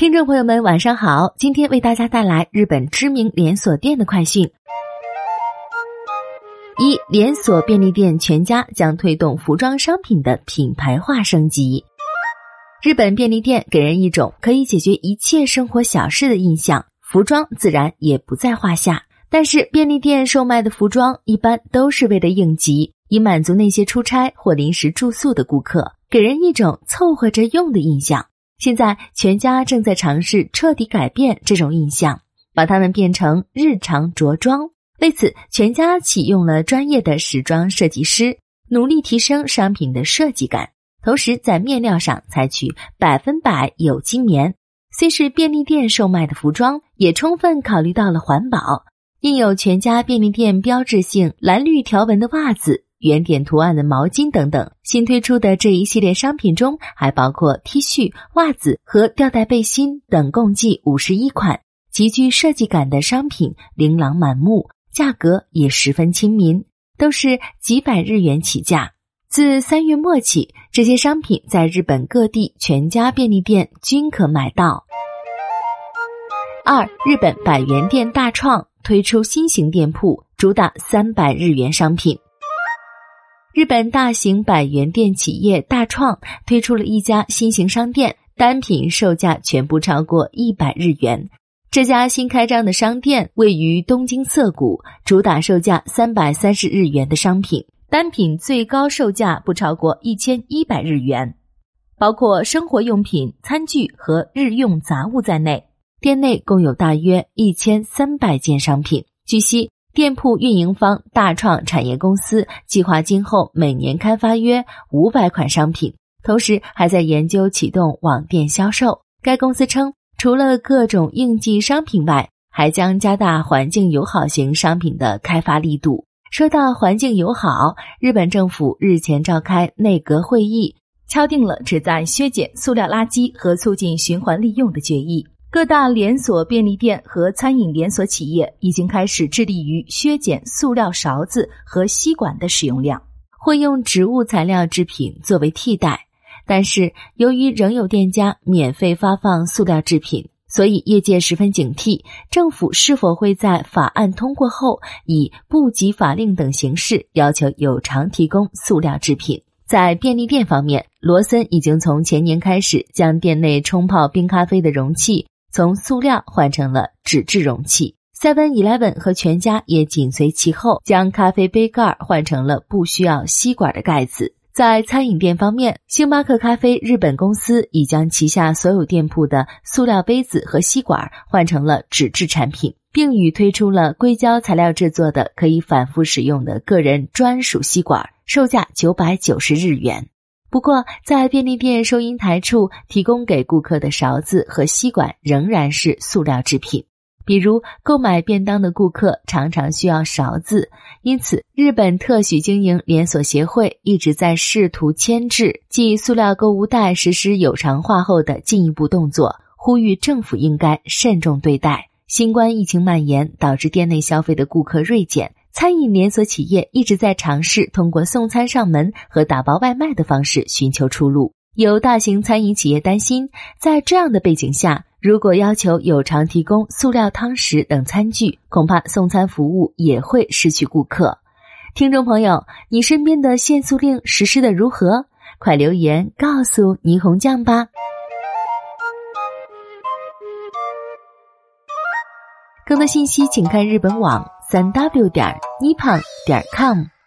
听众朋友们，晚上好！今天为大家带来日本知名连锁店的快讯。一连锁便利店全家将推动服装商品的品牌化升级。日本便利店给人一种可以解决一切生活小事的印象，服装自然也不在话下。但是便利店售卖的服装一般都是为了应急，以满足那些出差或临时住宿的顾客，给人一种凑合着用的印象。现在，全家正在尝试彻底改变这种印象，把它们变成日常着装。为此，全家启用了专业的时装设计师，努力提升商品的设计感，同时在面料上采取百分百有机棉。虽是便利店售卖的服装，也充分考虑到了环保，印有全家便利店标志性蓝绿条纹的袜子。圆点图案的毛巾等等，新推出的这一系列商品中还包括 T 恤、袜子和吊带背心等，共计五十一款，极具设计感的商品琳琅满目，价格也十分亲民，都是几百日元起价。自三月末起，这些商品在日本各地全家便利店均可买到。二、日本百元店大创推出新型店铺，主打三百日元商品。日本大型百元店企业大创推出了一家新型商店，单品售价全部超过一百日元。这家新开张的商店位于东京涩谷，主打售价三百三十日元的商品，单品最高售价不超过一千一百日元，包括生活用品、餐具和日用杂物在内。店内共有大约一千三百件商品。据悉。店铺运营方大创产业公司计划今后每年开发约五百款商品，同时还在研究启动网店销售。该公司称，除了各种应季商品外，还将加大环境友好型商品的开发力度。说到环境友好，日本政府日前召开内阁会议，敲定了旨在削减塑料垃圾和促进循环利用的决议。各大连锁便利店和餐饮连锁企业已经开始致力于削减塑料勺子和吸管的使用量，会用植物材料制品作为替代。但是，由于仍有店家免费发放塑料制品，所以业界十分警惕，政府是否会在法案通过后以部级法令等形式要求有偿提供塑料制品。在便利店方面，罗森已经从前年开始将店内冲泡冰咖啡的容器。从塑料换成了纸质容器，Seven Eleven 和全家也紧随其后，将咖啡杯盖换成了不需要吸管的盖子。在餐饮店方面，星巴克咖啡日本公司已将旗下所有店铺的塑料杯子和吸管换成了纸质产品，并已推出了硅胶材料制作的可以反复使用的个人专属吸管，售价九百九十日元。不过，在便利店收银台处提供给顾客的勺子和吸管仍然是塑料制品。比如，购买便当的顾客常常需要勺子，因此，日本特许经营连锁协会一直在试图牵制继塑料购物袋实施有偿化后的进一步动作，呼吁政府应该慎重对待。新冠疫情蔓延导致店内消费的顾客锐减。餐饮连锁企业一直在尝试通过送餐上门和打包外卖的方式寻求出路。有大型餐饮企业担心，在这样的背景下，如果要求有偿提供塑料汤匙等餐具，恐怕送餐服务也会失去顾客。听众朋友，你身边的限塑令实施的如何？快留言告诉霓虹酱吧。更多信息请看日本网。三 w 点 nippon 点 com。